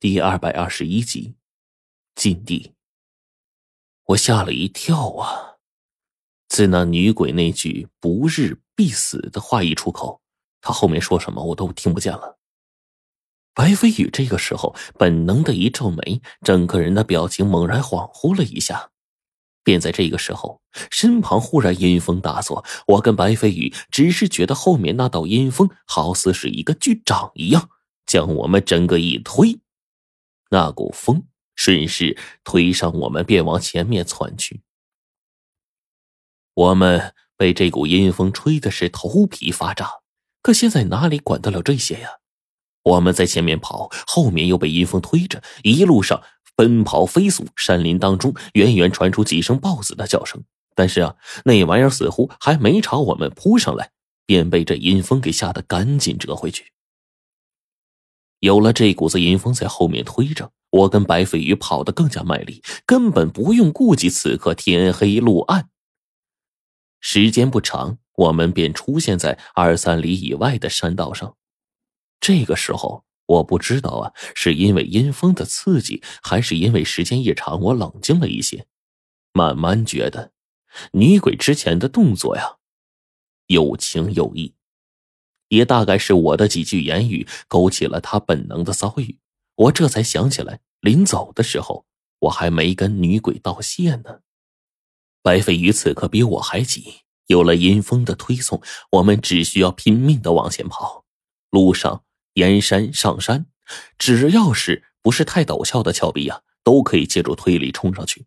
第二百二十一集，禁地。我吓了一跳啊！自那女鬼那句“不日必死”的话一出口，她后面说什么我都听不见了。白飞宇这个时候本能的一皱眉，整个人的表情猛然恍惚了一下。便在这个时候，身旁忽然阴风大作，我跟白飞宇只是觉得后面那道阴风好似是一个巨掌一样，将我们整个一推。那股风顺势推上我们，便往前面窜去。我们被这股阴风吹的是头皮发炸，可现在哪里管得了这些呀？我们在前面跑，后面又被阴风推着，一路上奔跑飞速。山林当中远远传出几声豹子的叫声，但是啊，那玩意儿似乎还没朝我们扑上来，便被这阴风给吓得赶紧折回去。有了这股子阴风在后面推着，我跟白飞鱼跑得更加卖力，根本不用顾及此刻天黑路暗。时间不长，我们便出现在二三里以外的山道上。这个时候，我不知道啊，是因为阴风的刺激，还是因为时间一长，我冷静了一些，慢慢觉得女鬼之前的动作呀，有情有义。也大概是我的几句言语勾起了他本能的骚欲，我这才想起来，临走的时候我还没跟女鬼道谢呢。白飞鱼此刻比我还急，有了阴风的推送，我们只需要拼命的往前跑。路上沿山上山，只要是不是太陡峭的峭壁呀，都可以借助推力冲上去。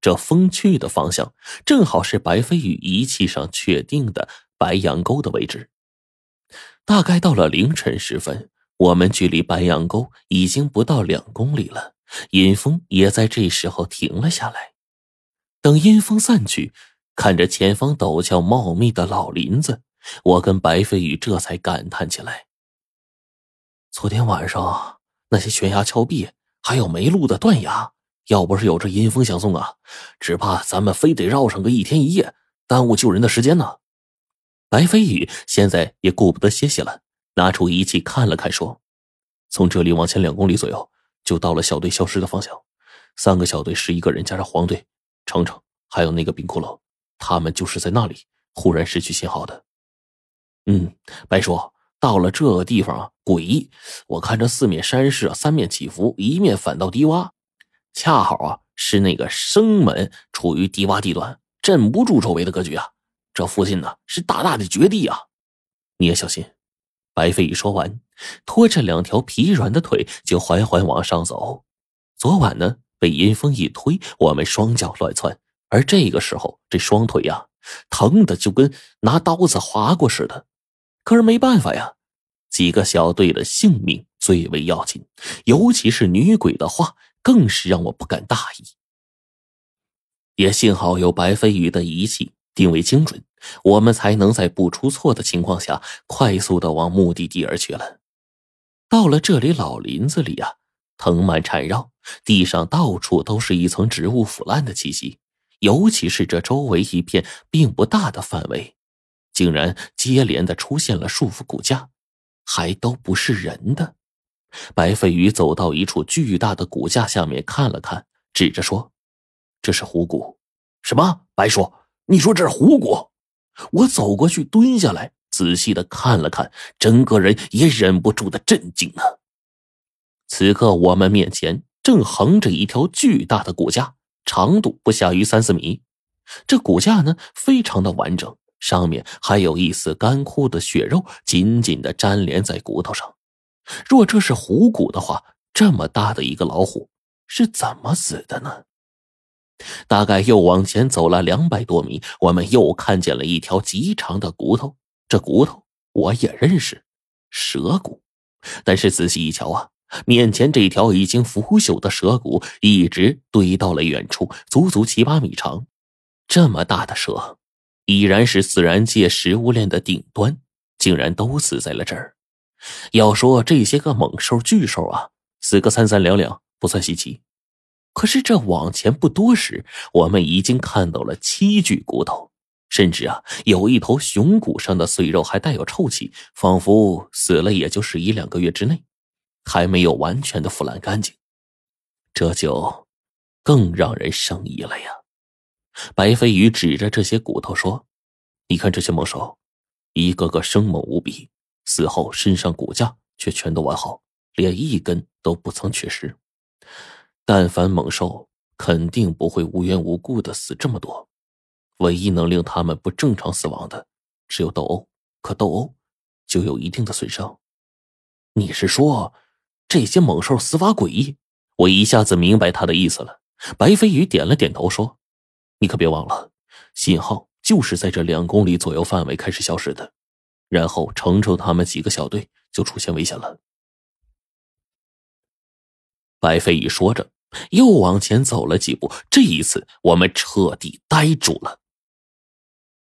这风去的方向，正好是白飞鱼仪器上确定的白杨沟的位置。大概到了凌晨时分，我们距离白杨沟已经不到两公里了。阴风也在这时候停了下来。等阴风散去，看着前方陡峭茂密的老林子，我跟白飞宇这才感叹起来：昨天晚上那些悬崖峭壁，还有没路的断崖，要不是有这阴风相送啊，只怕咱们非得绕上个一天一夜，耽误救人的时间呢。白飞宇现在也顾不得歇息了，拿出仪器看了看，说：“从这里往前两公里左右，就到了小队消失的方向。三个小队十一个人，加上黄队、程程，还有那个冰骷髅，他们就是在那里忽然失去信号的。”嗯，白叔，到了这个地方啊，诡异！我看这四面山势啊，三面起伏，一面反倒低洼，恰好啊是那个生门处于低洼地段，镇不住周围的格局啊。这附近呢是大大的绝地啊！你也小心。白飞宇说完，拖着两条疲软的腿就缓缓往上走。昨晚呢被阴风一推，我们双脚乱窜，而这个时候这双腿呀疼的就跟拿刀子划过似的。可是没办法呀，几个小队的性命最为要紧，尤其是女鬼的话，更是让我不敢大意。也幸好有白飞宇的仪器。定位精准，我们才能在不出错的情况下快速的往目的地而去了。到了这里老林子里啊，藤蔓缠绕，地上到处都是一层植物腐烂的气息，尤其是这周围一片并不大的范围，竟然接连的出现了束缚骨架，还都不是人的。白飞鱼走到一处巨大的骨架下面看了看，指着说：“这是虎骨。”什么？白说？你说这是虎骨？我走过去，蹲下来，仔细的看了看，整个人也忍不住的震惊啊。此刻，我们面前正横着一条巨大的骨架，长度不下于三四米。这骨架呢，非常的完整，上面还有一丝干枯的血肉紧紧的粘连在骨头上。若这是虎骨的话，这么大的一个老虎是怎么死的呢？大概又往前走了两百多米，我们又看见了一条极长的骨头。这骨头我也认识，蛇骨。但是仔细一瞧啊，面前这条已经腐朽的蛇骨一直堆到了远处，足足七八米长。这么大的蛇，已然是自然界食物链的顶端，竟然都死在了这儿。要说这些个猛兽巨兽啊，死个三三两两不算稀奇。可是这往前不多时，我们已经看到了七具骨头，甚至啊，有一头熊骨上的碎肉还带有臭气，仿佛死了也就是一两个月之内。还没有完全的腐烂干净，这就更让人生疑了呀！白飞宇指着这些骨头说：“你看这些猛兽，一个个生猛无比，死后身上骨架却全都完好，连一根都不曾缺失。但凡猛兽，肯定不会无缘无故的死这么多。唯一能令他们不正常死亡的，只有斗殴。可斗殴，就有一定的损伤。你是说，这些猛兽死法诡异？我一下子明白他的意思了。白飞宇点了点头说。你可别忘了，信号就是在这两公里左右范围开始消失的，然后程程他们几个小队就出现危险了。白飞宇说着，又往前走了几步。这一次，我们彻底呆住了。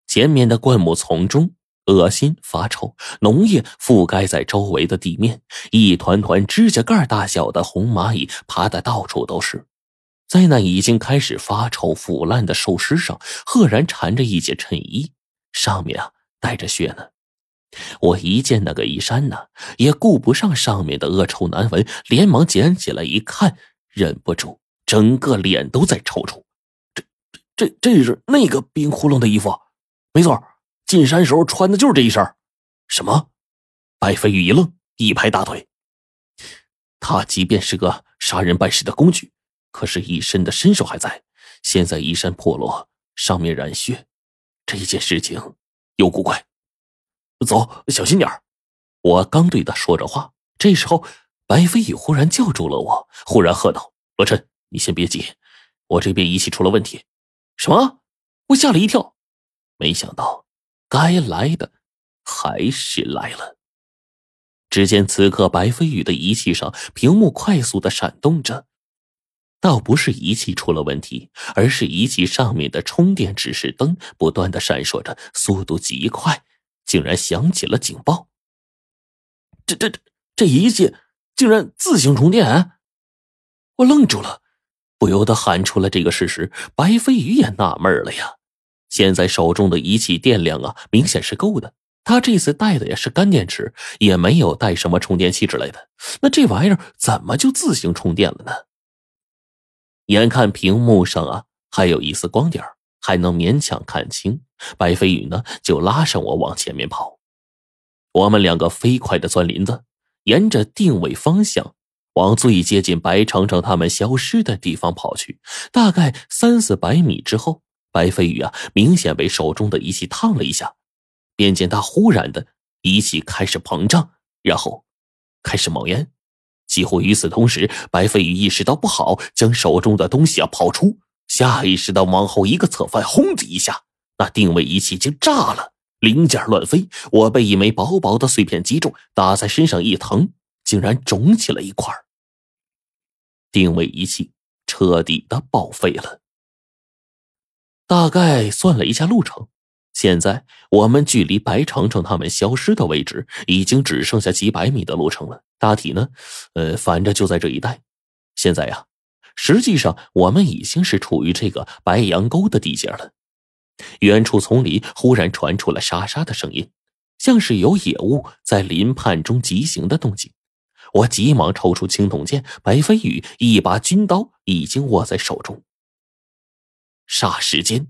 前面的灌木丛中，恶心发臭，浓液覆盖在周围的地面，一团团指甲盖大小的红蚂蚁爬的到处都是。在那已经开始发臭腐烂的寿尸上，赫然缠着一件衬衣，上面啊带着血呢。我一见那个衣衫呢，也顾不上上面的恶臭难闻，连忙捡起来一看，忍不住整个脸都在抽搐。这、这、这是那个冰窟窿的衣服，没错，进山时候穿的就是这一身。什么？白飞宇一愣，一拍大腿。他即便是个杀人办事的工具。可是，一身的身手还在。现在衣衫破落，上面染血，这件事情有古怪。走，小心点我刚对他说着话，这时候白飞宇忽然叫住了我，忽然喝道：“罗晨，你先别急，我这边仪器出了问题。”什么？我吓了一跳，没想到该来的还是来了。只见此刻白飞宇的仪器上屏幕快速的闪动着。倒不是仪器出了问题，而是仪器上面的充电指示灯不断的闪烁着，速度极快，竟然响起了警报。这这这这仪器竟然自行充电！我愣住了，不由得喊出了这个事实。白飞宇也纳闷了呀，现在手中的仪器电量啊，明显是够的。他这次带的也是干电池，也没有带什么充电器之类的。那这玩意儿怎么就自行充电了呢？眼看屏幕上啊还有一丝光点还能勉强看清。白飞宇呢就拉上我往前面跑。我们两个飞快的钻林子，沿着定位方向往最接近白程程他们消失的地方跑去。大概三四百米之后，白飞宇啊明显被手中的仪器烫了一下，便见他忽然的仪器开始膨胀，然后开始冒烟。几乎与此同时，白飞宇意识到不好，将手中的东西啊抛出，下意识的往后一个侧翻，轰的一下，那定位仪器就炸了，零件乱飞。我被一枚薄薄的碎片击中，打在身上一疼，竟然肿起了一块。定位仪器彻底的报废了。大概算了一下路程。现在我们距离白程程他们消失的位置已经只剩下几百米的路程了。大体呢，呃，反正就在这一带。现在呀，实际上我们已经是处于这个白杨沟的地界了。远处丛林忽然传出了沙沙的声音，像是有野物在林畔中疾行的动静。我急忙抽出青铜剑，白飞羽一把军刀已经握在手中。霎时间。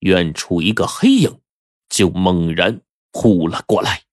远处一个黑影，就猛然扑了过来。